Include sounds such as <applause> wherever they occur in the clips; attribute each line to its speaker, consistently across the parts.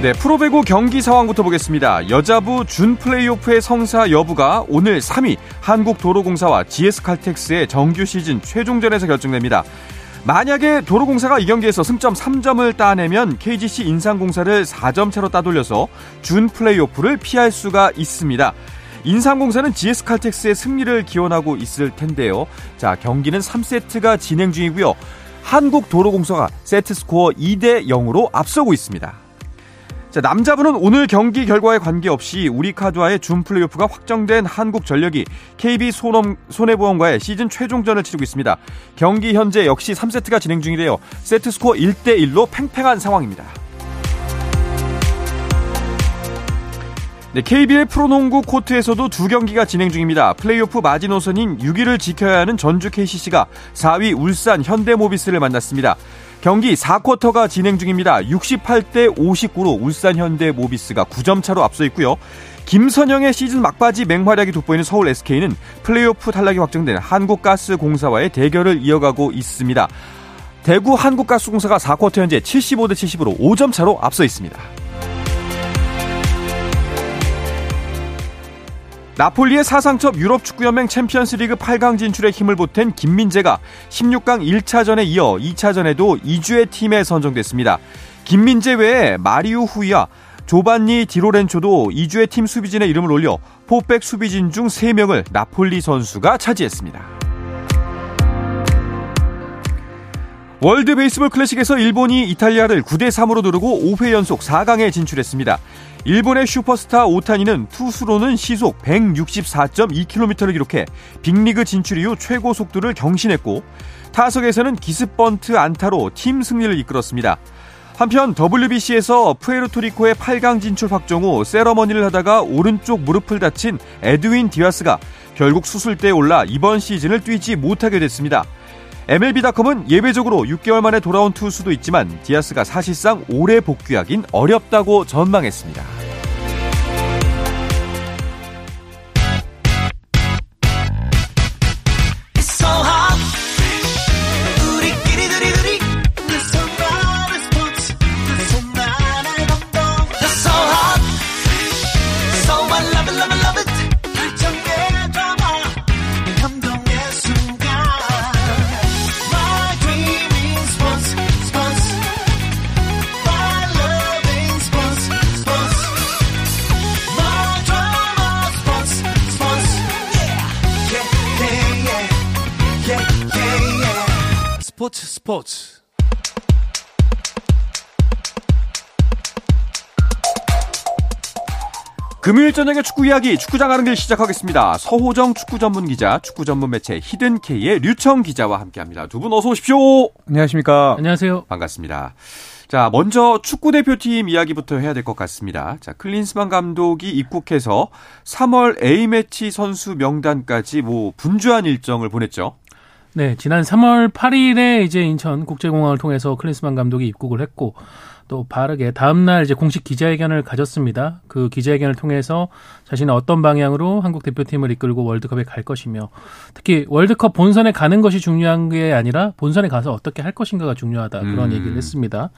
Speaker 1: 네, 프로배구 경기 상황부터 보겠습니다. 여자부 준 플레이오프의 성사 여부가 오늘 3위 한국도로공사와 GS칼텍스의 정규 시즌 최종전에서 결정됩니다. 만약에 도로공사가 이 경기에서 승점 3점을 따내면 KGC 인상공사를 4점 차로 따돌려서 준 플레이오프를 피할 수가 있습니다. 인상공사는 GS칼텍스의 승리를 기원하고 있을 텐데요. 자, 경기는 3세트가 진행 중이고요. 한국도로공사가 세트 스코어 2대 0으로 앞서고 있습니다. 자, 남자분은 오늘 경기 결과에 관계없이 우리 카드와의 준 플레이오프가 확정된 한국전력이 KB 손험, 손해보험과의 시즌 최종전을 치르고 있습니다. 경기 현재 역시 3세트가 진행 중이래요. 세트 스코어 1대1로 팽팽한 상황입니다. 네, KBL 프로농구 코트에서도 두 경기가 진행 중입니다. 플레이오프 마지노선인 6위를 지켜야 하는 전주 KCC가 4위 울산 현대모비스를 만났습니다. 경기 4쿼터가 진행 중입니다. 68대 59로 울산 현대 모비스가 9점 차로 앞서 있고요. 김선영의 시즌 막바지 맹활약이 돋보이는 서울 SK는 플레이오프 탈락이 확정된 한국가스공사와의 대결을 이어가고 있습니다. 대구 한국가스공사가 4쿼터 현재 75대 70으로 5점 차로 앞서 있습니다. 나폴리의 사상첩 유럽 축구연맹 챔피언스리그 8강 진출에 힘을 보탠 김민재가 16강 1차전에 이어 2차전에도 2주의 팀에 선정됐습니다. 김민재 외에 마리우 후이와 조반니 디로렌초도 2주의 팀 수비진에 이름을 올려 four-back 수비진 중 3명을 나폴리 선수가 차지했습니다. 월드 베이스볼 클래식에서 일본이 이탈리아를 9대 3으로 누르고 5회 연속 4강에 진출했습니다. 일본의 슈퍼스타 오타니는 투수로는 시속 164.2km를 기록해 빅리그 진출 이후 최고 속도를 경신했고 타석에서는 기습번트 안타로 팀 승리를 이끌었습니다. 한편 WBC에서 푸에르토리코의 8강 진출 확정 후 세리머니를 하다가 오른쪽 무릎을 다친 에드윈 디아스가 결국 수술대에 올라 이번 시즌을 뛰지 못하게 됐습니다. MLB.com은 예외적으로 6개월 만에 돌아온 투수도 있지만 디아스가 사실상 오래 복귀하긴 어렵다고 전망했습니다. 스포츠 스포츠 금요일 저녁에 축구 이야기 축구장 가는 길 시작하겠습니다. 서호정 축구 전문 기자, 축구 전문 매체 히든K의 류청 기자와 함께합니다. 두 분 어서 오십시오.
Speaker 2: 안녕하십니까.
Speaker 3: 안녕하세요.
Speaker 1: 반갑습니다. 자, 먼저 축구 대표팀 이야기부터 해야 될 것 같습니다. 자, 클린스만 감독이 입국해서 3월 A매치 선수 명단까지 뭐 분주한 일정을 보냈죠.
Speaker 3: 네, 지난 3월 8일에 이제 인천 국제공항을 통해서 클린스만 감독이 입국을 했고 또 바르게 다음날 이제 공식 기자회견을 가졌습니다. 그 기자회견을 통해서 자신은 어떤 방향으로 한국 대표팀을 이끌고 월드컵에 갈 것이며 특히 월드컵 본선에 가는 것이 중요한 게 아니라 본선에 가서 어떻게 할 것인가가 중요하다 그런 음. 얘기를 했습니다.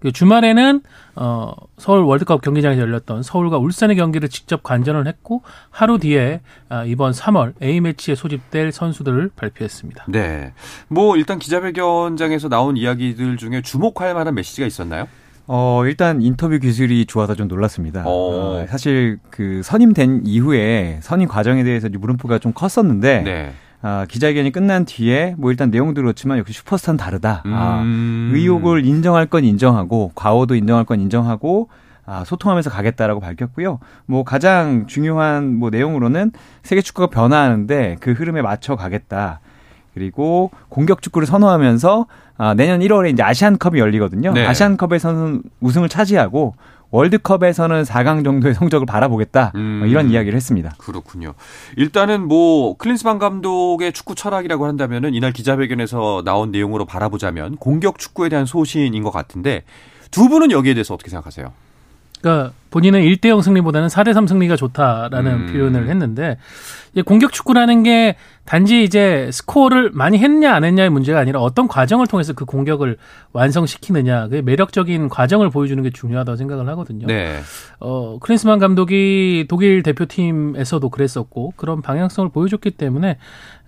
Speaker 3: 그 주말에는 어 서울 월드컵 경기장에서 열렸던 서울과 울산의 경기를 직접 관전을 했고 하루 뒤에 아, 이번 3월 A 매치에 소집될 선수들을 발표했습니다.
Speaker 1: 네. 뭐 일단 기자회견장에서 나온 이야기들 중에 주목할 만한 메시지가 있었나요?
Speaker 2: 어, 일단 인터뷰 기술이 좋아서 좀 놀랐습니다. 어. 어, 사실 그 선임된 이후에 선임 과정에 대해서 물음표가 좀 컸었는데 네. 아, 기자회견이 끝난 뒤에 뭐 일단 내용도 그렇지만 역시 슈퍼스타는 다르다. 아, 음. 아, 의혹을 인정할 건 인정하고 과오도 인정할 건 인정하고 아, 소통하면서 가겠다라고 밝혔고요. 뭐 가장 중요한 뭐 내용으로는 세계 축구가 변화하는데 그 흐름에 맞춰 가겠다. 그리고 공격 축구를 선호하면서 아, 내년 1월에 이제 아시안컵이 열리거든요. 네. 아시안컵에서는 우승을 차지하고 월드컵에서는 4강 정도의 성적을 바라보겠다 뭐 음. 이런 이야기를 했습니다.
Speaker 1: 그렇군요. 일단은 뭐 클린스만 감독의 축구 철학이라고 한다면은 이날 기자회견에서 나온 내용으로 바라보자면 공격 축구에 대한 소신인 것 같은데 두 분은 여기에 대해서 어떻게 생각하세요?
Speaker 3: 그러니까 본인은 1대 0 승리보다는 4대 3 승리가 좋다라는 음. 표현을 했는데 공격 축구라는 게 단지 이제 스코어를 많이 했냐 안 했냐의 문제가 아니라 어떤 과정을 통해서 그 공격을 완성시키느냐 그 매력적인 과정을 보여주는 게 중요하다고 생각을 하거든요. 네. 어 크리스만 감독이 독일 대표팀에서도 그랬었고 그런 방향성을 보여줬기 때문에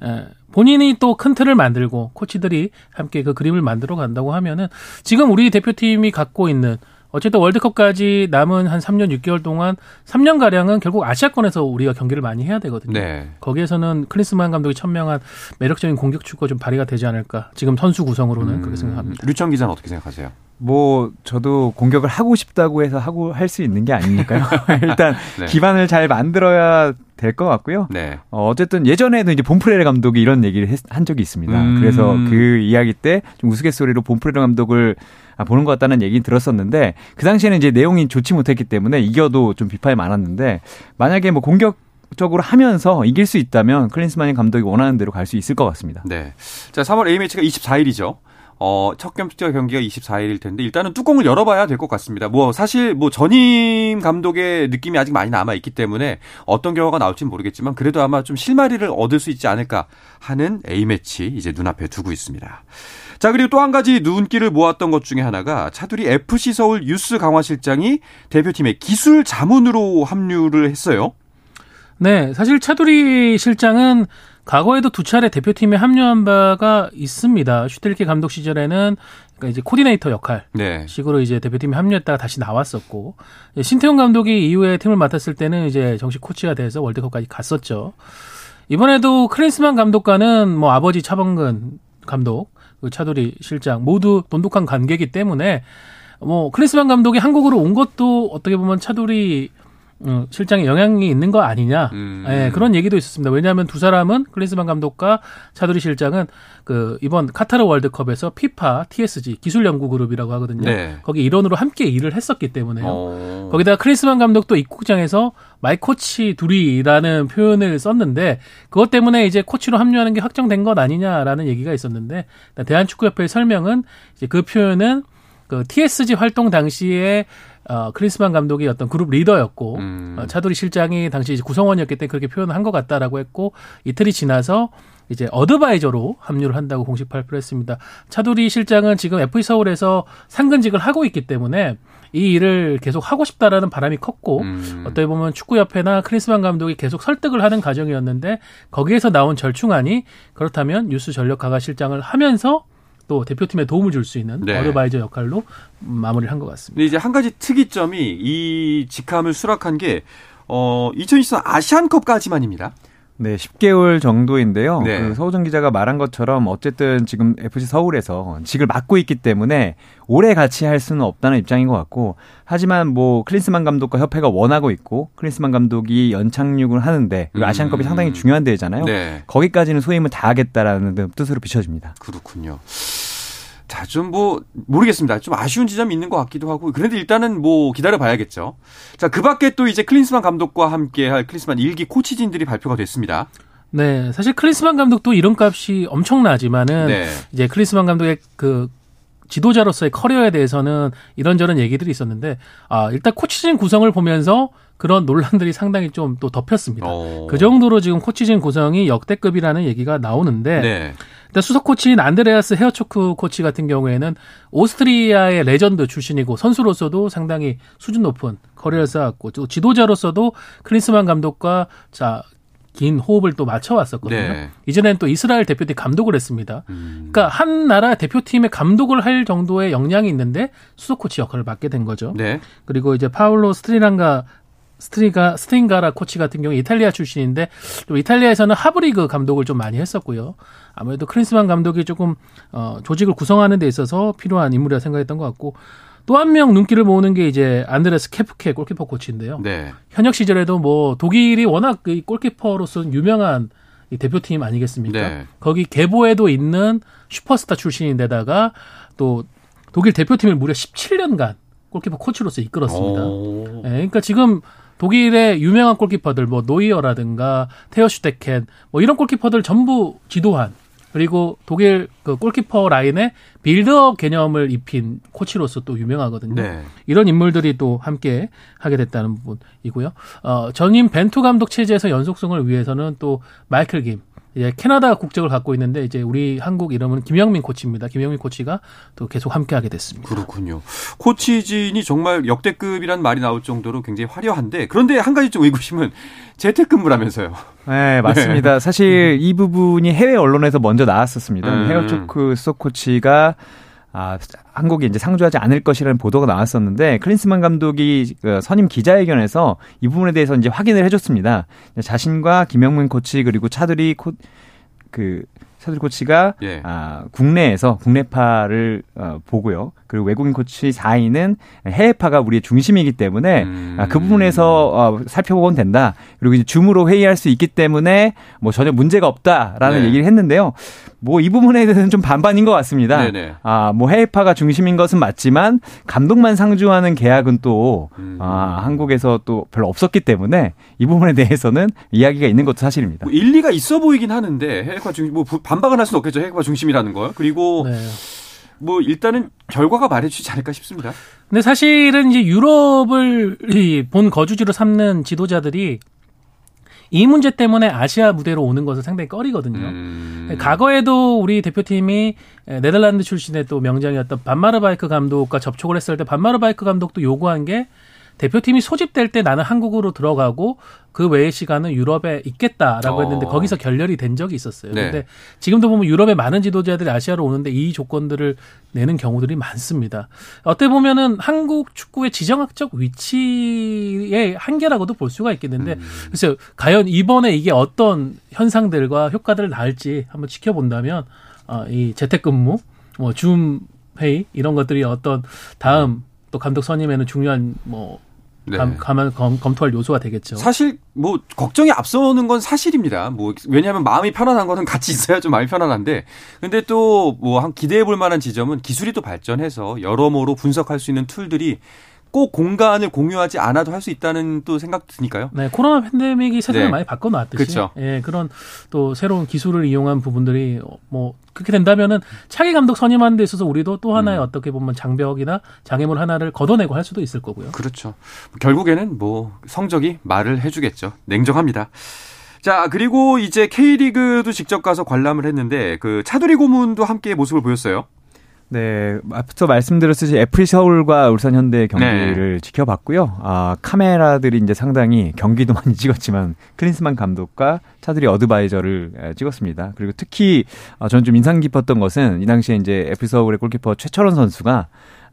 Speaker 3: 에, 본인이 또 큰 틀을 만들고 코치들이 함께 그 그림을 만들어 간다고 하면은 지금 우리 대표팀이 갖고 있는 어쨌든 월드컵까지 남은 한 3년 6개월 동안 3년 가량은 결국 아시아권에서 우리가 경기를 많이 해야 되거든요. 네. 거기에서는 클린스만 감독이 천명한 매력적인 공격 축구가 좀 발휘가 되지 않을까. 지금 선수 구성으로는 음, 그렇게 생각합니다.
Speaker 1: 류청 기자는 어떻게 생각하세요?
Speaker 2: 뭐 저도 공격을 하고 싶다고 해서 하고 할 수 있는 게 아니니까요. <laughs> <laughs> 일단 네. 기반을 잘 만들어야 될 것 같고요. 네. 어, 어쨌든 예전에도 이제 본프레르 감독이 이런 얘기를 했, 한 적이 있습니다. 음. 그래서 그 이야기 때 좀 우스갯소리로 본프레르 감독을 아, 보는 것 같다는 얘기 들었었는데 그 당시에는 이제 내용이 좋지 못했기 때문에 이겨도 좀 비판이 많았는데 만약에 뭐 공격 적으로 하면서 이길 수 있다면 클린스만인 감독이 원하는 대로 갈 수 있을 것 같습니다.
Speaker 1: 네. 자, 3월 A매치가 24일이죠. 어, 첫 경기가 경기가 24일일 텐데 일단은 뚜껑을 열어봐야 될 것 같습니다. 뭐 사실 뭐 전임 감독의 느낌이 아직 많이 남아 있기 때문에 어떤 결과가 나올지는 모르겠지만 그래도 아마 좀 실마리를 얻을 수 있지 않을까 하는 A 매치 이제 눈앞에 두고 있습니다. 자, 그리고 또 한 가지 눈길을 모았던 것 중에 하나가 차두리 FC 서울 유스 강화 실장이 대표팀의 기술 자문으로 합류를 했어요.
Speaker 3: 네, 사실 차두리 실장은 과거에도 두 차례 대표팀에 합류한 바가 있습니다. 슈텔케 감독 시절에는 그러니까 이제 코디네이터 역할 네. 식으로 이제 대표팀에 합류했다가 다시 나왔었고 신태용 감독이 이후에 팀을 맡았을 때는 이제 정식 코치가 돼서 월드컵까지 갔었죠. 이번에도 클린스만 감독과는 뭐 아버지 차범근 감독 그 차두리 실장 모두 돈독한 관계이기 때문에 뭐 클린스만 감독이 한국으로 온 것도 어떻게 보면 차두리 어, 실장에 영향이 있는 거 아니냐 음. 예, 그런 얘기도 있었습니다. 왜냐하면 두 사람은 클린스만 감독과 차두리 실장은 그 이번 카타르 월드컵에서 FIFA TSG 기술 연구 그룹이라고 하거든요. 네. 거기 일원으로 함께 일을 했었기 때문에요. 어. 거기다가 클린스만 감독도 입국장에서 my coach 두리라는 표현을 썼는데 그것 때문에 이제 코치로 합류하는 게 확정된 것 아니냐라는 얘기가 있었는데 대한축구협회의 설명은 이제 그 표현은 그 TSG 활동 당시에 어, 클린스만 감독이 어떤 그룹 리더였고 음. 어, 차두리 실장이 당시 구성원이었기 때문에 그렇게 표현을 한 것 같다라고 했고 이틀이 지나서 이제 advisor로 합류를 한다고 공식 발표를 했습니다. 차두리 실장은 지금 FC 서울에서 상근직을 하고 있기 때문에 이 일을 계속 하고 싶다라는 바람이 컸고 음. 어떻게 보면 축구협회나 크리스만 감독이 계속 설득을 하는 과정이었는데 거기에서 나온 절충안이 그렇다면 뉴스 전력 가가 실장을 하면서 또 대표팀에 도움을 줄 수 있는 네. 어드바이저 역할로 마무리를 한 것 같습니다.
Speaker 1: 근데 이제 한 가지 특이점이 이 직함을 수락한 게 어, 2023 아시안컵까지만입니다.
Speaker 2: 네, 10개월 정도인데요. 네. 그 서우정 기자가 말한 것처럼 어쨌든 지금 FC 서울에서 직을 맡고 있기 때문에 오래 같이 할 수는 없다는 입장인 것 같고 하지만 뭐 클린스만 감독과 협회가 원하고 있고 클린스만 감독이 연착륙을 하는데 그 아시안컵이 음. 상당히 중요한 대회잖아요. 네. 거기까지는 소임을 다하겠다라는 뜻으로 비춰집니다.
Speaker 1: 그렇군요. 자, 좀 뭐, 모르겠습니다. 좀 아쉬운 지점이 있는 것 같기도 하고. 그런데 일단은 뭐, 기다려 봐야겠죠. 자, 그 밖에 또 이제 클린스만 감독과 함께 할 클린스만 1기 코치진들이 발표가 됐습니다.
Speaker 3: 네. 사실 클린스만 감독도 이름값이 엄청나지만은, 네. 이제 클린스만 감독의 그, 지도자로서의 커리어에 대해서는 이런저런 얘기들이 있었는데, 아, 일단 코치진 구성을 보면서 그런 논란들이 상당히 좀 또 덮였습니다. 오. 어. 그 정도로 지금 코치진 구성이 역대급이라는 얘기가 나오는데, 네. 수석 코치인 안드레아스 헤어초크 코치 같은 경우에는 오스트리아의 레전드 출신이고 선수로서도 상당히 수준 높은 커리어를 쌓았고 또 지도자로서도 클린스만 감독과 자, 긴 호흡을 또 맞춰왔었거든요. 네. 이전에는 또 이스라엘 대표팀 감독을 했습니다. 음. 그러니까 한 나라 대표팀의 감독을 할 정도의 역량이 있는데 수석 코치 역할을 맡게 된 거죠. 네. 그리고 이제 파울로 스트리랑가 스트리가 스트링가라 코치 같은 경우 이탈리아 출신인데 또 이탈리아에서는 하부 리그 감독을 좀 많이 했었고요. 아무래도 클린스만 감독이 조금 어, 조직을 구성하는 데 있어서 필요한 인물이라 생각했던 것 같고 또 한 명 눈길을 모으는 게 이제 안드레아스 쾨프케 골키퍼 코치인데요. 네. 현역 시절에도 뭐 독일이 워낙 그 골키퍼로서는 유명한 이 대표팀 아니겠습니까? 네. 거기 계보에도 있는 슈퍼스타 출신인데다가 또 독일 대표팀을 무려 17년간 골키퍼 코치로서 이끌었습니다. 네, 그러니까 지금 독일의 유명한 골키퍼들 뭐 노이어라든가 테어 슈테겐 뭐 이런 골키퍼들 전부 지도한 그리고 독일 그 골키퍼 라인에 빌드업 개념을 입힌 코치로서 또 유명하거든요. 네. 이런 인물들이 또 함께 하게 됐다는 부분이고요. 어, 전임 벤투 감독 체제에서 연속성을 위해서는 또 마이클 김 이제 캐나다 국적을 갖고 있는데 이제 우리 한국 이름은 김영민 코치입니다. 김영민 코치가 또 계속 함께하게 됐습니다.
Speaker 1: 그렇군요. 코치진이 정말 역대급이란 말이 나올 정도로 굉장히 화려한데 그런데 한 가지 좀 의구심은 재택근무라면서요.
Speaker 2: 네, 맞습니다. 네. 사실 이 부분이 해외 언론에서 먼저 나왔었습니다. 음. 헤어초크 수석 코치가 아, 한국이 이제 상주하지 않을 것이라는 보도가 나왔었는데 클린스만 감독이 그 선임 기자회견에서 이 부분에 대해서 이제 확인을 해줬습니다. 자신과 김영문 코치 그리고 차들이 코, 그 차두리 코치가 예. 아, 국내에서 국내파를 어, 보고요. 그리고 외국인 코치 4위는 해외파가 우리의 중심이기 때문에 음. 아, 그 부분에서 어, 살펴보면 된다. 그리고 이제 줌으로 회의할 수 있기 때문에 뭐 전혀 문제가 없다라는 네. 얘기를 했는데요. 뭐 이 부분에 대해서는 좀 반반인 것 같습니다. 네네. 아, 뭐 해외파가 중심인 것은 맞지만 감독만 상주하는 계약은 또 음. 아, 한국에서 또 별로 없었기 때문에 이 부분에 대해서는 이야기가 있는 것도 사실입니다.
Speaker 1: 뭐 일리가 있어 보이긴 하는데 해외파 중심 뭐 반박은 할 수는 없겠죠. 해외파 중심이라는 거. 그리고 네. 뭐 일단은 결과가 말해주지 않을까 싶습니다.
Speaker 3: 근데 사실은 이제 유럽을 본 거주지로 삼는 지도자들이 이 문제 때문에 아시아 무대로 오는 것을 상당히 꺼리거든요. 음. 과거에도 우리 대표팀이 네덜란드 출신의 또 명장이었던 반마르바이크 감독과 접촉을 했을 때 반마르바이크 감독도 요구한 게 대표팀이 소집될 때 나는 한국으로 들어가고 그 외의 시간은 유럽에 있겠다라고 어. 했는데 거기서 결렬이 된 적이 있었어요. 네. 근데 지금도 보면 유럽의 많은 지도자들이 아시아로 오는데 이 조건들을 내는 경우들이 많습니다. 어떻게 보면은 한국 축구의 지정학적 위치의 한계라고도 볼 수가 있겠는데 음. 글쎄요. 과연 이번에 이게 어떤 현상들과 효과들을 낳을지 한번 지켜본다면 어, 이 재택근무, 뭐 줌 회의 이런 것들이 어떤 다음 또 감독 선임에는 중요한 뭐 네. 감, 감, 검, 검토할 요소가 되겠죠.
Speaker 1: 사실 뭐 걱정이 앞서는 건 사실입니다. 뭐 왜냐하면 마음이 편안한 거는 같이 있어야 좀 마음이 편안한데 근데 또 뭐 한 기대해 볼 만한 지점은 기술이 또 발전해서 여러모로 분석할 수 있는 툴들이 꼭 공간을 공유하지 않아도 할 수 있다는 또 생각 드니까요.
Speaker 3: 네, 코로나 팬데믹이 세상을 네. 많이 바꿔놨듯이, 그렇죠. 예, 그런 또 새로운 기술을 이용한 부분들이 뭐 그렇게 된다면은 차기 감독 선임하는 데 있어서 우리도 또 하나의 음. 어떻게 보면 장벽이나 장애물 하나를 걷어내고 할 수도 있을 거고요.
Speaker 1: 그렇죠. 결국에는 뭐 성적이 말을 해주겠죠. 냉정합니다. 자, 그리고 이제 K리그도 직접 가서 관람을 했는데 그 차두리 고문도 함께 모습을 보였어요.
Speaker 2: 네, 앞서 말씀드렸듯이 애플 서울과 울산 현대 경기를 네. 지켜봤고요. 아, 카메라들이 이제 상당히 경기도 많이 <laughs> 찍었지만 클린스만 감독과 차들이 어드바이저를 찍었습니다. 그리고 특히 아, 저는 좀 인상 깊었던 것은 이 당시에 이제 FC 서울의 골키퍼 최철원 선수가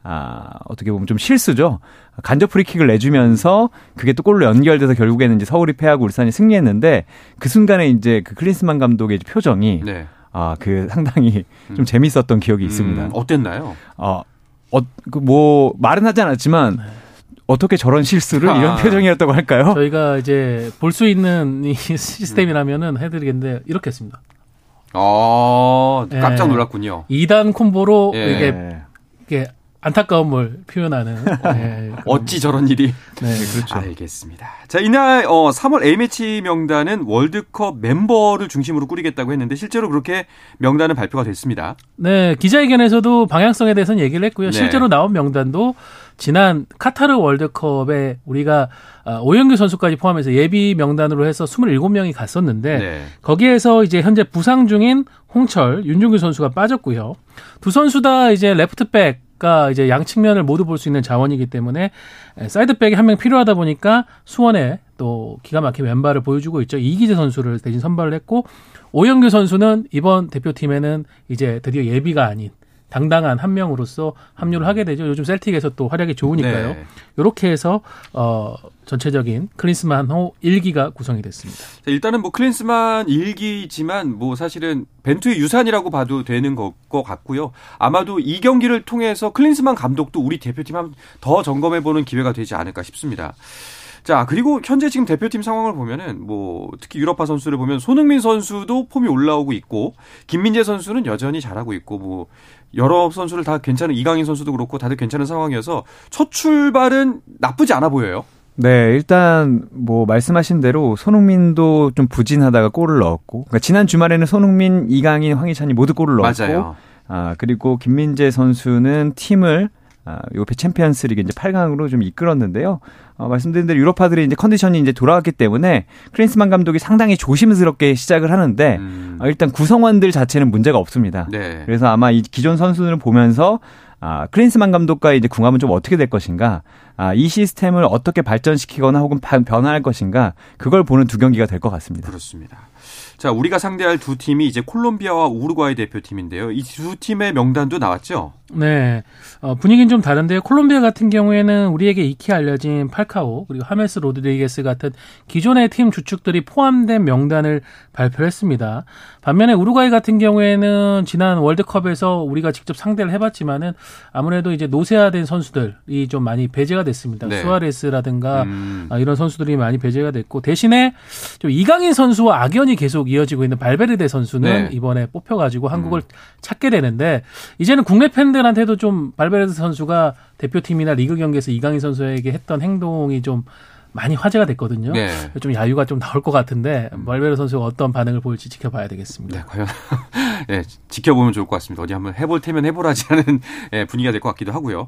Speaker 2: 아, 어떻게 보면 좀 실수죠. 간접 프리킥을 내주면서 그게 또 골로 연결돼서 결국에는 이제 서울이 패하고 울산이 승리했는데 그 순간에 이제 그 클린스만 감독의 표정이 네. 아, 그 상당히 음. 좀 재밌었던 기억이 있습니다. 음,
Speaker 1: 어땠나요?
Speaker 2: 어, 어, 그 뭐, 말은 하지 않았지만, 네. 어떻게 저런 실수를 아, 이런 표정이었다고 할까요?
Speaker 3: 저희가 이제 볼 수 있는 이 시스템이라면은 해드리겠는데, 이렇게 했습니다.
Speaker 1: 아, 깜짝 놀랐군요.
Speaker 3: 예. 2단 콤보로 예. 이게, 이게 안타까움을 표현하는. <laughs> 네,
Speaker 1: 어찌 저런 일이. 네, 그렇죠. 알겠습니다. 자, 이날 어, 3월 A매치 명단은 월드컵 멤버를 중심으로 꾸리겠다고 했는데 실제로 그렇게 명단은 발표가 됐습니다.
Speaker 3: 네, 기자회견에서도 방향성에 대해서는 얘기를 했고요. 네. 실제로 나온 명단도 지난 카타르 월드컵에 우리가 아, 오영규 선수까지 포함해서 예비 명단으로 해서 27명이 갔었는데 네. 거기에서 이제 현재 부상 중인 홍철, 윤종규 선수가 빠졌고요. 두 선수 다 이제 left back 가 이제 양 측면을 모두 볼 수 있는 자원이기 때문에 side back이 한 명 필요하다 보니까 수원에 또 기가 막힌 왼발을 보여주고 있죠. 이기재 선수를 대신 선발을 했고 오현규 선수는 이번 대표팀에는 이제 드디어 예비가 아닌 당당한 한 명으로서 합류를 하게 되죠. 요즘 셀틱에서 또 활약이 좋으니까요. 네. 이렇게 해서 어 전체적인 클린스만호 1기가 구성이 됐습니다.
Speaker 1: 일단은 뭐 클린스만 1기지만 뭐 사실은 벤투의 유산이라고 봐도 되는 것, 같고요. 아마도 이 경기를 통해서 클린스만 감독도 우리 대표팀 한 더 점검해 보는 기회가 되지 않을까 싶습니다. 자, 그리고 현재 지금 대표팀 상황을 보면은 뭐 특히 유럽파 선수를 보면 손흥민 선수도 폼이 올라오고 있고 김민재 선수는 여전히 잘하고 있고 뭐 여러 선수를 다 괜찮은 이강인 선수도 그렇고 다들 괜찮은 상황이어서 첫 출발은 나쁘지 않아 보여요.
Speaker 2: 네, 일단 뭐 말씀하신 대로 손흥민도 좀 부진하다가 골을 넣었고, 그러니까 지난 주말에는 손흥민, 이강인, 황희찬이 모두 골을 넣었고, 맞아요. 아 그리고 김민재 선수는 팀을 아, UEFA 챔피언스 리그 이제 8강으로 좀 이끌었는데요. 어, 말씀드린 대로 유럽파들이 이제 컨디션이 이제 돌아왔기 때문에 클린스만 감독이 상당히 조심스럽게 시작을 하는데 음. 어, 일단 구성원들 자체는 문제가 없습니다. 네. 그래서 아마 이 기존 선수들을 보면서 아, 클린스만 감독과 이제 궁합은 좀 어떻게 될 것인가, 아, 이 시스템을 어떻게 발전시키거나 혹은 변화할 것인가, 그걸 보는 두 경기가 될 것 같습니다.
Speaker 1: 그렇습니다. 자, 우리가 상대할 두 팀이 이제 콜롬비아와 우루과이 대표팀인데요. 이 두 팀의 명단도 나왔죠?
Speaker 3: 네. 어, 분위기는 좀 다른데요. 콜롬비아 같은 경우에는 우리에게 익히 알려진 팔카오 그리고 하메스 로드리게스 같은 기존의 팀 주축들이 포함된 명단을 발표했습니다. 반면에 우루과이 같은 경우에는 지난 월드컵에서 우리가 직접 상대를 해봤지만은 아무래도 이제 노쇠화된 선수들이 좀 많이 배제가 됐습니다. 네. 수아레스라든가 음. 아, 이런 선수들이 많이 배제가 됐고 대신에 좀 이강인 선수와 악연이 계속 이어지고 있는 발베르데 선수는 네. 이번에 뽑혀가지고 한국을 음. 찾게 되는데 이제는 국내 팬들한테도 좀 발베르데 선수가 대표팀이나 리그 경기에서 이강인 선수에게 했던 행동이 좀 많이 화제가 됐거든요. 네. 좀 야유가 좀 나올 것 같은데 말베르 선수가 어떤 반응을 보일지 지켜봐야 되겠습니다.
Speaker 1: 네, 과연 <laughs> 네, 지켜보면 좋을 것 같습니다. 어디 한번 해볼 테면 해보라지 하는 네, <laughs> 분위기가 될 것 같기도 하고요.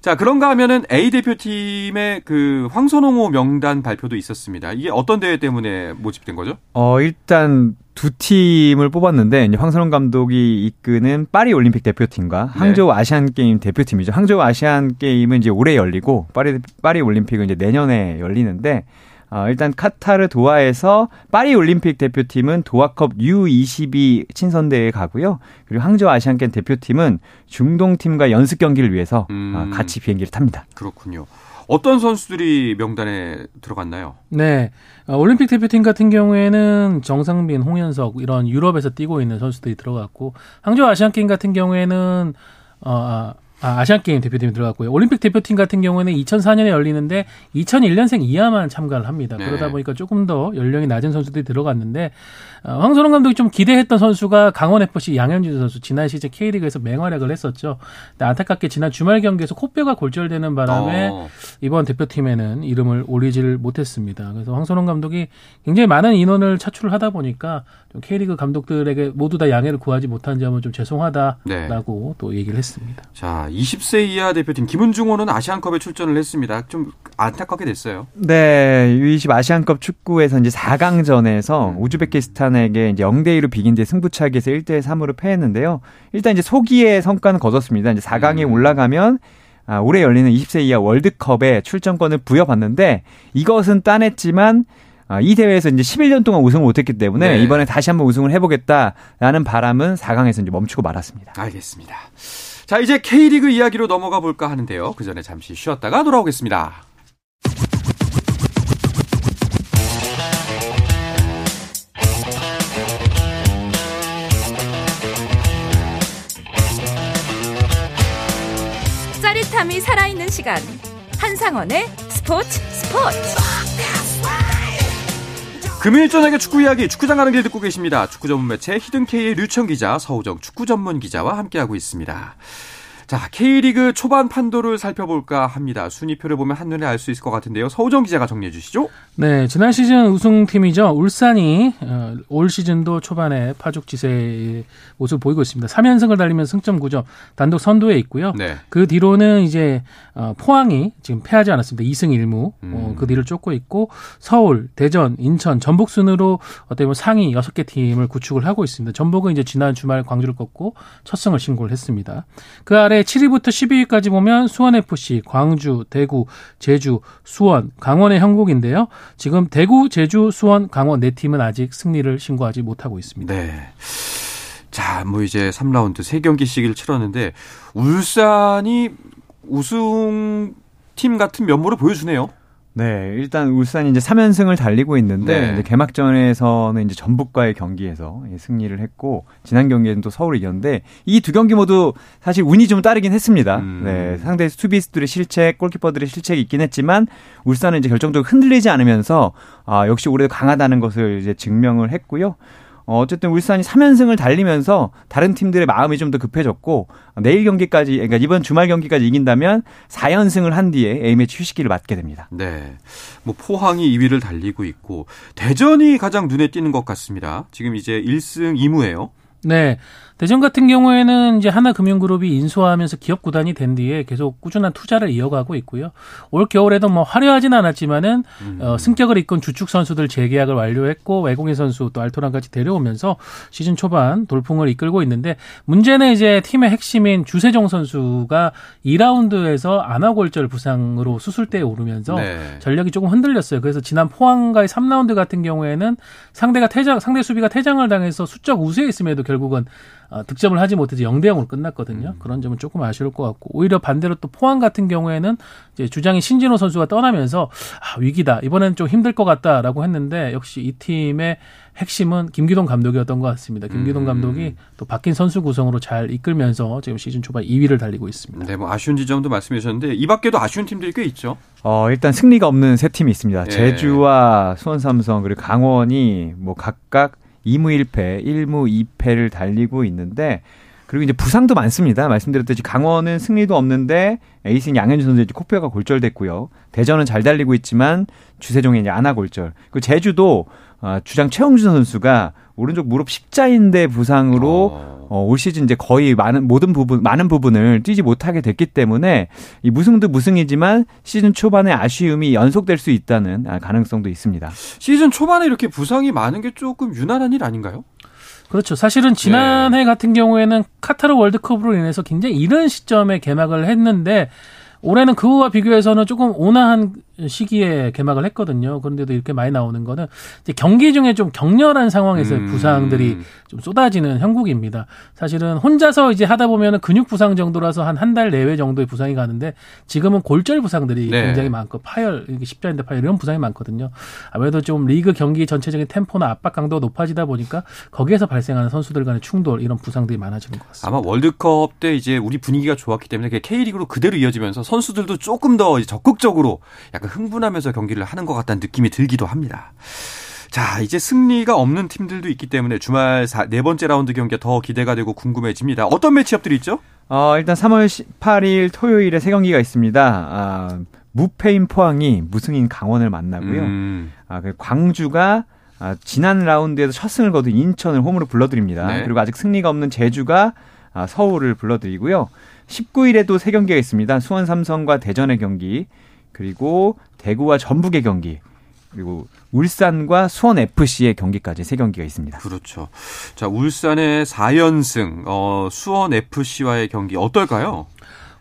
Speaker 1: 자, 그런가 하면은 A 대표팀의 그 황선홍호 명단 발표도 있었습니다. 이게 어떤 대회 때문에 모집된 거죠?
Speaker 2: 어, 일단 두 팀을 뽑았는데 이제 황선홍 감독이 이끄는 파리 올림픽 대표팀과 네. 항저우 네. 아시안 게임 대표팀이죠. 항저우 아시안 게임은 이제 올해 열리고 파리 파리 올림픽은 이제 내년에 열리는데 어, 일단 카타르 도하에서 파리 올림픽 대표팀은 도하컵 U22 친선대회에 가고요. 그리고 항저우 아시안 게임 대표팀은 중동 팀과 연습 경기를 위해서 어, 음. 어, 같이 비행기를 탑니다.
Speaker 1: 그렇군요. 어떤 선수들이 명단에 들어갔나요?
Speaker 3: 네. 어, 올림픽 대표팀 같은 경우에는 정상빈, 홍현석 이런 유럽에서 뛰고 있는 선수들이 들어갔고 항저우 아시안 게임 같은 경우에는 어, 아, 아, 아시안 게임 대표팀이 들어갔고요. 올림픽 대표팀 같은 경우에는 2024년에 열리는데 2001년생 이하만 참가를 합니다. 네. 그러다 보니까 조금 더 연령이 낮은 선수들이 들어갔는데 어, 황선홍 감독이 좀 기대했던 선수가 강원 FC 양현준 선수 지난 시즌 K리그에서 맹활약을 했었죠. 근데 안타깝게 지난 주말 경기에서 코뼈가 골절되는 바람에 어. 이번 대표팀에는 이름을 올리지를 못했습니다. 그래서 황선홍 감독이 굉장히 많은 인원을 차출하다 보니까 좀 K리그 감독들에게 모두 다 양해를 구하지 못한 점은 좀 죄송하다라고 네. 또 얘기를 했습니다.
Speaker 1: 자, 20세 이하 대표팀 김은중호는 아시안컵에 출전을 했습니다. 좀 안타깝게 됐어요.
Speaker 2: 네, U20 아시안컵 축구에서 이제 4강전에서 음. 우즈베키스탄에게 이제 0대 2로 비긴 뒤 승부차기에서 1대 3으로 패했는데요. 일단 이제 소기의 성과는 거뒀습니다. 이제 4강에 음. 올라가면 아, 올해 열리는 20세 이하 월드컵에 출전권을 부여받는데 이것은 따냈지만 아, 이 대회에서 이제 11년 동안 우승을 못했기 때문에 네. 이번에 다시 한번 우승을 해보겠다라는 바람은 4강에서 이제 멈추고 말았습니다.
Speaker 1: 알겠습니다. 자, 이제 K리그 이야기로 넘어가 볼까 하는데요. 그 전에 잠시 쉬었다가 돌아오겠습니다.
Speaker 4: 짜릿함이 살아있는 시간. 한상원의 스포츠 스포츠.
Speaker 1: 금요일 저녁에 축구 이야기 축구장 가는 길 듣고 계십니다. 축구 전문 매체 히든K의 류청 기자, 서우정 축구 전문 기자와 함께하고 있습니다. 자, K리그 초반 판도를 살펴볼까 합니다. 순위표를 보면 한눈에 알 수 있을 것 같은데요. 서우정 기자가 정리해 주시죠.
Speaker 3: 네, 지난 시즌 우승팀이죠. 울산이 어, 올 시즌도 초반에 파죽지세의 모습을 보이고 있습니다. 3연승을 달리면 승점 9점 단독 선두에 있고요. 네. 그 뒤로는 이제 어, 포항이 지금 패하지 않았습니다. 2승 1무 어, 음. 어, 그 뒤를 쫓고 있고 서울, 대전, 인천, 전북 순으로 어떻게 보면 상위 6개 팀을 구축을 하고 있습니다. 전북은 이제 지난 주말 광주를 꺾고 첫 승을 신고를 했습니다. 그 아래 7위부터 12위까지 보면 수원FC, 광주, 대구, 제주, 수원, 강원의 형국인데요. 지금 대구, 제주, 수원, 강원 네 팀은 아직 승리를 신고하지 못하고 있습니다.
Speaker 1: 네. 자, 뭐 이제 3라운드 3경기씩을 치렀는데 울산이 우승 팀 같은 면모를 보여주네요.
Speaker 2: 네, 일단 울산이 이제 3연승을 달리고 있는데 네. 이제 개막전에서는 이제 전북과의 경기에서 승리를 했고 지난 경기에는 또 서울을 이겼는데 이 두 경기 모두 사실 운이 좀 따르긴 했습니다. 음. 네, 상대 수비수들의 실책, 골키퍼들의 실책이 있긴 했지만 울산은 이제 결정적으로 흔들리지 않으면서 아, 역시 올해 강하다는 것을 이제 증명을 했고요. 어, 어쨌든 울산이 3연승을 달리면서 다른 팀들의 마음이 좀 더 급해졌고 내일 경기까지 그러니까 이번 주말 경기까지 이긴다면 4연승을 한 뒤에 A매치 휴식기를 맞게 됩니다.
Speaker 1: 네. 뭐 포항이 2위를 달리고 있고 대전이 가장 눈에 띄는 것 같습니다. 지금 이제 1승 2무예요.
Speaker 3: 네. 대전 같은 경우에는 이제 하나금융그룹이 인수하면서 기업 구단이 된 뒤에 계속 꾸준한 투자를 이어가고 있고요. 올 겨울에도 뭐 화려하진 않았지만은 음. 어, 승격을 이끈 주축 선수들 재계약을 완료했고 외국인 선수 또 알토란까지 데려오면서 시즌 초반 돌풍을 이끌고 있는데 문제는 이제 팀의 핵심인 주세종 선수가 2라운드에서 안아골절 부상으로 수술대에 오르면서 네. 전력이 조금 흔들렸어요. 그래서 지난 포항과의 3라운드 같은 경우에는 상대가 퇴장 상대 수비가 퇴장을 당해서 수적 우세에 있음에도 결국은 어, 득점을 하지 못해서 0대 0으로 끝났거든요. 음. 그런 점은 조금 아쉬울 것 같고 오히려 반대로 또 포항 같은 경우에는 이제 주장인 신진호 선수가 떠나면서 아, 위기다. 이번엔 좀 힘들 것 같다라고 했는데 역시 이 팀의 핵심은 김기동 감독이었던 것 같습니다. 김기동 음. 감독이 또 바뀐 선수 구성으로 잘 이끌면서 지금 시즌 초반 2위를 달리고 있습니다.
Speaker 1: 네, 뭐 아쉬운 지점도 말씀해 주셨는데 이 밖에도 아쉬운 팀들이 꽤 있죠.
Speaker 2: 어, 일단 승리가 없는 세 팀이 있습니다. 예. 제주와 수원 삼성 그리고 강원이 뭐 각각 2무 1패, 1무 2패를 달리고 있는데 그리고 이제 부상도 많습니다. 말씀드렸듯이 강원은 승리도 없는데 에이스인 양현준 선수 이제 코뼈가 골절됐고요. 대전은 잘 달리고 있지만 주세종의 이제 안아 골절. 그 제주도 어, 주장 최홍준 선수가 오른쪽 무릎 십자인대 부상으로 어. 어, 올 시즌 이제 거의 많은 모든 부분 많은 부분을 뛰지 못하게 됐기 때문에 이 무승도 무승이지만 시즌 초반에 아쉬움이 연속될 수 있다는 아, 가능성도 있습니다.
Speaker 1: 시즌 초반에 이렇게 부상이 많은 게 조금 유난한 일 아닌가요?
Speaker 3: 그렇죠. 사실은 지난해 네. 같은 경우에는 카타르 월드컵으로 인해서 굉장히 이른 시점에 개막을 했는데 올해는 그와 비교해서는 조금 온화한 시기에 개막을 했거든요. 그런데도 이렇게 많이 나오는 거는 이제 경기 중에 좀 격렬한 상황에서 음. 부상들이 좀 쏟아지는 형국입니다. 사실은 혼자서 이제 하다 보면은 근육 부상 정도라서 한 한 달 내외 정도의 부상이 가는데 지금은 골절 부상들이 네. 굉장히 많고 파열, 십자인대 파열 이런 부상이 많거든요. 아무래도 좀 리그 경기 전체적인 템포나 압박 강도가 높아지다 보니까 거기에서 발생하는 선수들 간의 충돌 이런 부상들이 많아지는 것 같습니다.
Speaker 1: 아마 월드컵 때 이제 우리 분위기가 좋았기 때문에 K리그로 그대로 이어지면서 선수들도 조금 더 적극적으로 약간 흥분하면서 경기를 하는 것 같다는 느낌이 들기도 합니다. 자, 이제 승리가 없는 팀들도 있기 때문에 주말 네 번째 라운드 경기가 더 기대가 되고 궁금해집니다. 어떤 매치업들이 있죠?
Speaker 2: 어, 일단 3월 18일 토요일에 세 경기가 있습니다. 아, 무패인 포항이 무승인 강원을 만나고요. 음. 아, 그 광주가 아, 지난 라운드에서 첫 승을 거둔 인천을 홈으로 불러드립니다. 네. 그리고 아직 승리가 없는 제주가 아, 서울을 불러드리고요. 19일에도 세 경기가 있습니다. 수원 삼성과 대전의 경기, 그리고 대구와 전북의 경기 그리고 울산과 수원 FC의 경기까지 세 경기가 있습니다.
Speaker 1: 그렇죠. 자, 울산의 4연승, 어, 수원 FC와의 경기 어떨까요?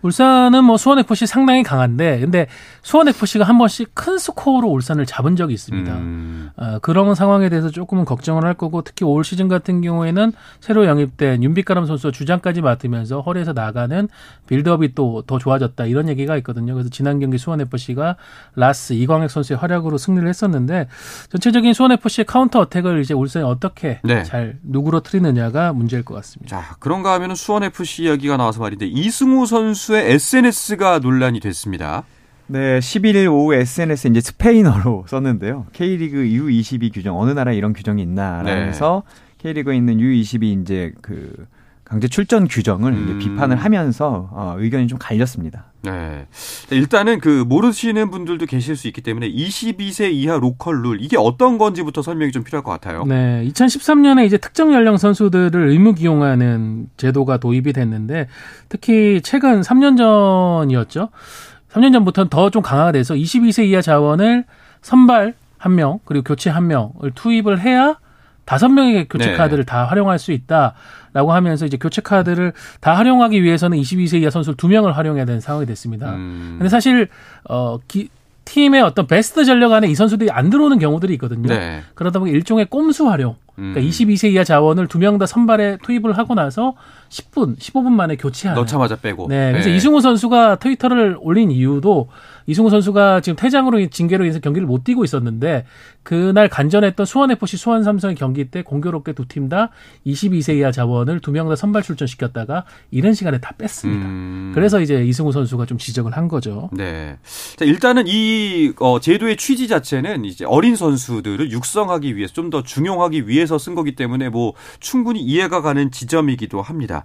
Speaker 3: 울산은 뭐 수원 FC 상당히 강한데 근데 수원 FC가 한 번씩 큰 스코어로 울산을 잡은 적이 있습니다. 음. 어, 그런 상황에 대해서 조금은 걱정을 할 거고 특히 올 시즌 같은 경우에는 새로 영입된 윤빛가람 선수가 주장까지 맡으면서 허리에서 나가는 빌드업이 또 더 좋아졌다 이런 얘기가 있거든요. 그래서 지난 경기 수원 FC가 라스 이광혁 선수의 활약으로 승리를 했었는데 전체적인 수원 FC의 counter attack을 이제 울산이 어떻게 네. 잘 누그러트리느냐가 문제일 것 같습니다.
Speaker 1: 자 그런가 하면 수원 FC 이야기가 나와서 말인데 이승우 선수 의 SNS가 논란이 됐습니다.
Speaker 2: 네, 11일 오후 SNS에 이제 스페인어로 썼는데요. K리그 U22 규정 어느 나라에 이런 규정이 있나라면서 네. K리그에 있는 U22 이제 그 강제 출전 규정을 음. 이제 비판을 하면서 어, 의견이 좀 갈렸습니다.
Speaker 1: 네. 일단은 그 모르시는 분들도 계실 수 있기 때문에 22세 이하 로컬 룰 이게 어떤 건지부터 설명이 좀 필요할 것 같아요.
Speaker 3: 네. 2013년에 이제 특정 연령 선수들을 의무 기용하는 제도가 도입이 됐는데 특히 최근 3년 전이었죠. 3년 전부터는 더 좀 강화가 돼서 22세 이하 자원을 선발 한 명, 그리고 교체 한 명을 투입을 해야 다섯 명의 교체 네. 카드를 다 활용할 수 있다라고 하면서 이제 교체 카드를 다 활용하기 위해서는 22세 이하 선수를 두 명을 활용해야 되는 상황이 됐습니다. 음. 근데 사실 어 기, 팀의 어떤 베스트 전력 안에 이 선수들이 안 들어오는 경우들이 있거든요. 네. 그러다 보니 일종의 꼼수 활용 그러니까 22세 음. 이하 자원을 두 명 다 선발에 투입을 하고 나서 10분, 15분 만에 교체하는.
Speaker 1: 넣자마자 빼고.
Speaker 3: 네. 그래서 네. 이승우 선수가 트위터를 올린 이유도 이승우 선수가 지금 퇴장으로 징계로 인해서 경기를 못 뛰고 있었는데 그날 간전했던 수원 FC 수원 삼성의 경기 때 공교롭게 두 팀 다 22세 이하 자원을 두 명 다 선발 출전시켰다가 이런 시간에 다 뺐습니다. 음. 그래서 이제 이승우 선수가 좀 지적을 한 거죠.
Speaker 1: 네. 자, 일단은 이 어, 제도의 취지 자체는 이제 어린 선수들을 육성하기 위해서 좀 더 중용하기 위해 서 쓴 거기 때문에 뭐 충분히 이해가 가는 지점이기도 합니다.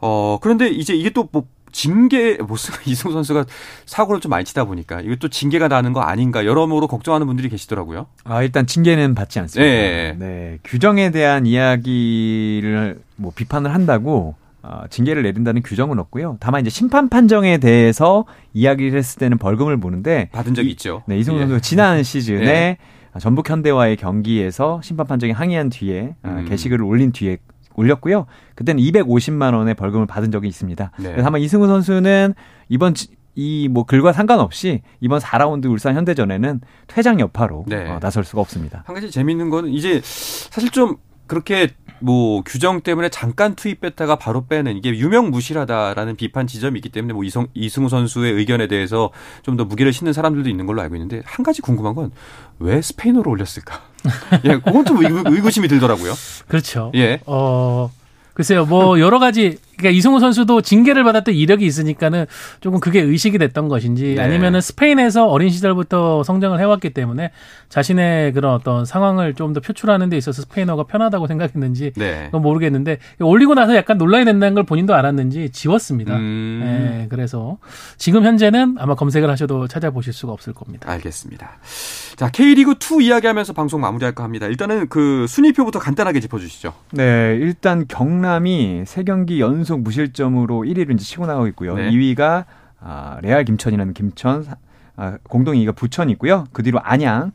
Speaker 1: 어, 그런데 이제 이게 또뭐 징계 모습 <laughs> 이승우 선수가 사고를 좀 많이 치다 보니까 이것도 징계가 나는 거 아닌가 여러모로 걱정하는 분들이 계시더라고요.
Speaker 2: 아 일단 징계는 받지 않습니다. 네. 네. 규정에 대한 이야기를 뭐 비판을 한다고 어, 징계를 내린다는 규정은 없고요. 다만 이제 심판 판정에 대해서 이야기를 했을 때는 벌금을 무는데
Speaker 1: 받은 적이 이, 있죠.
Speaker 2: 네, 이승우 예. 선수 지난 시즌에 네. 전북 현대와의 경기에서 심판 판정에 항의한 뒤에 아, 음. 게시글을 올린 뒤에 올렸고요. 그때는 250만 원의 벌금을 받은 적이 있습니다. 네. 그래서 아마 이승우 선수는 이번 이 뭐 글과 상관없이 이번 4라운드 울산 현대전에는 퇴장 여파로 네. 어, 나설 수가 없습니다.
Speaker 1: 한 가지 재밌는 거는 이제 사실 좀 그렇게 뭐 규정 때문에 잠깐 투입했다가 바로 빼는 이게 유명무실하다라는 비판 지점이 있기 때문에 뭐 이성, 이승우 선수의 의견에 대해서 좀 더 무게를 싣는 사람들도 있는 걸로 알고 있는데 한 가지 궁금한 건 왜 스페인어로 올렸을까? <laughs> 예, 그건 좀 의구심이 들더라고요.
Speaker 3: 그렇죠. 예. 어, 글쎄요, 뭐 여러 가지 그러니까 이승우 선수도 징계를 받았던 이력이 있으니까는 조금 그게 의식이 됐던 것인지 네. 아니면은 스페인에서 어린 시절부터 성장을 해왔기 때문에 자신의 그런 어떤 상황을 좀 더 표출하는 데 있어서 스페인어가 편하다고 생각했는지 네. 그건 모르겠는데 올리고 나서 약간 논란이 된다는 걸 본인도 알았는지 지웠습니다. 음. 네, 그래서 지금 현재는 아마 검색을 하셔도 찾아보실 수가 없을 겁니다.
Speaker 1: 알겠습니다. 자 K리그 2 이야기하면서 방송 마무리할까 합니다. 일단은 그 순위표부터 간단하게 짚어주시죠.
Speaker 2: 네, 일단 경남이 세 경기 연속 연속 무실점으로 1위를 이제 치고 나가고 있고요. 네. 2위가 아, 레알 김천이라는 김천, 아, 공동 2위가 부천이고요. 그 뒤로 안양,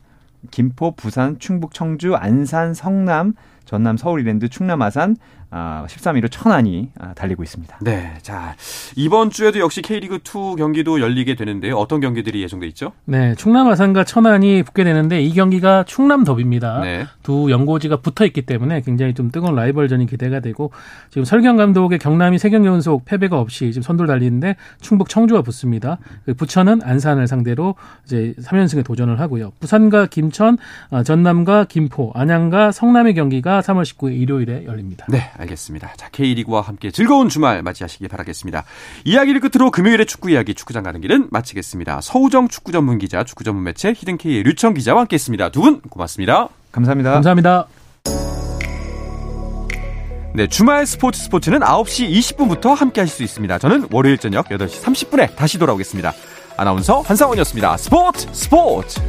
Speaker 2: 김포, 부산, 충북, 청주, 안산, 성남, 전남, 서울 이랜드, 충남, 아산, 아, 13위로 천안이 아, 달리고 있습니다.
Speaker 1: 네. 자, 이번 주에도 역시 K리그2 경기도 열리게 되는데요. 어떤 경기들이 예정돼 있죠?
Speaker 3: 네. 충남 아산과 천안이 붙게 되는데 이 경기가 충남 더비입니다. 네. 두 연고지가 붙어 있기 때문에 굉장히 좀 뜨거운 라이벌전이 기대가 되고 지금 설경 감독의 경남이 세 경기 연속 패배가 없이 지금 선두를 달리는데 충북 청주가 붙습니다. 그 부천은 안산을 상대로 이제 3연승에 도전을 하고요. 부산과 김천, 아, 전남과 김포, 안양과 성남의 경기가 3월 19일 일요일에 열립니다.
Speaker 1: 네. 알겠습니다. 자, K리그와 함께 즐거운 주말 맞이하시길 바라겠습니다. 이야기를 끝으로 금요일의 축구 이야기 축구장 가는 길은 마치겠습니다. 서우정 축구 전문 기자, 축구 전문 매체 히든K의 류청 기자와 함께 했습니다. 두 분 고맙습니다.
Speaker 2: 감사합니다.
Speaker 3: 감사합니다.
Speaker 1: 네, 주말 스포츠 스포츠는 9시 20분부터 함께 하실 수 있습니다. 저는 월요일 저녁 8시 30분에 다시 돌아오겠습니다. 아나운서 한상원이었습니다. 스포츠 스포츠!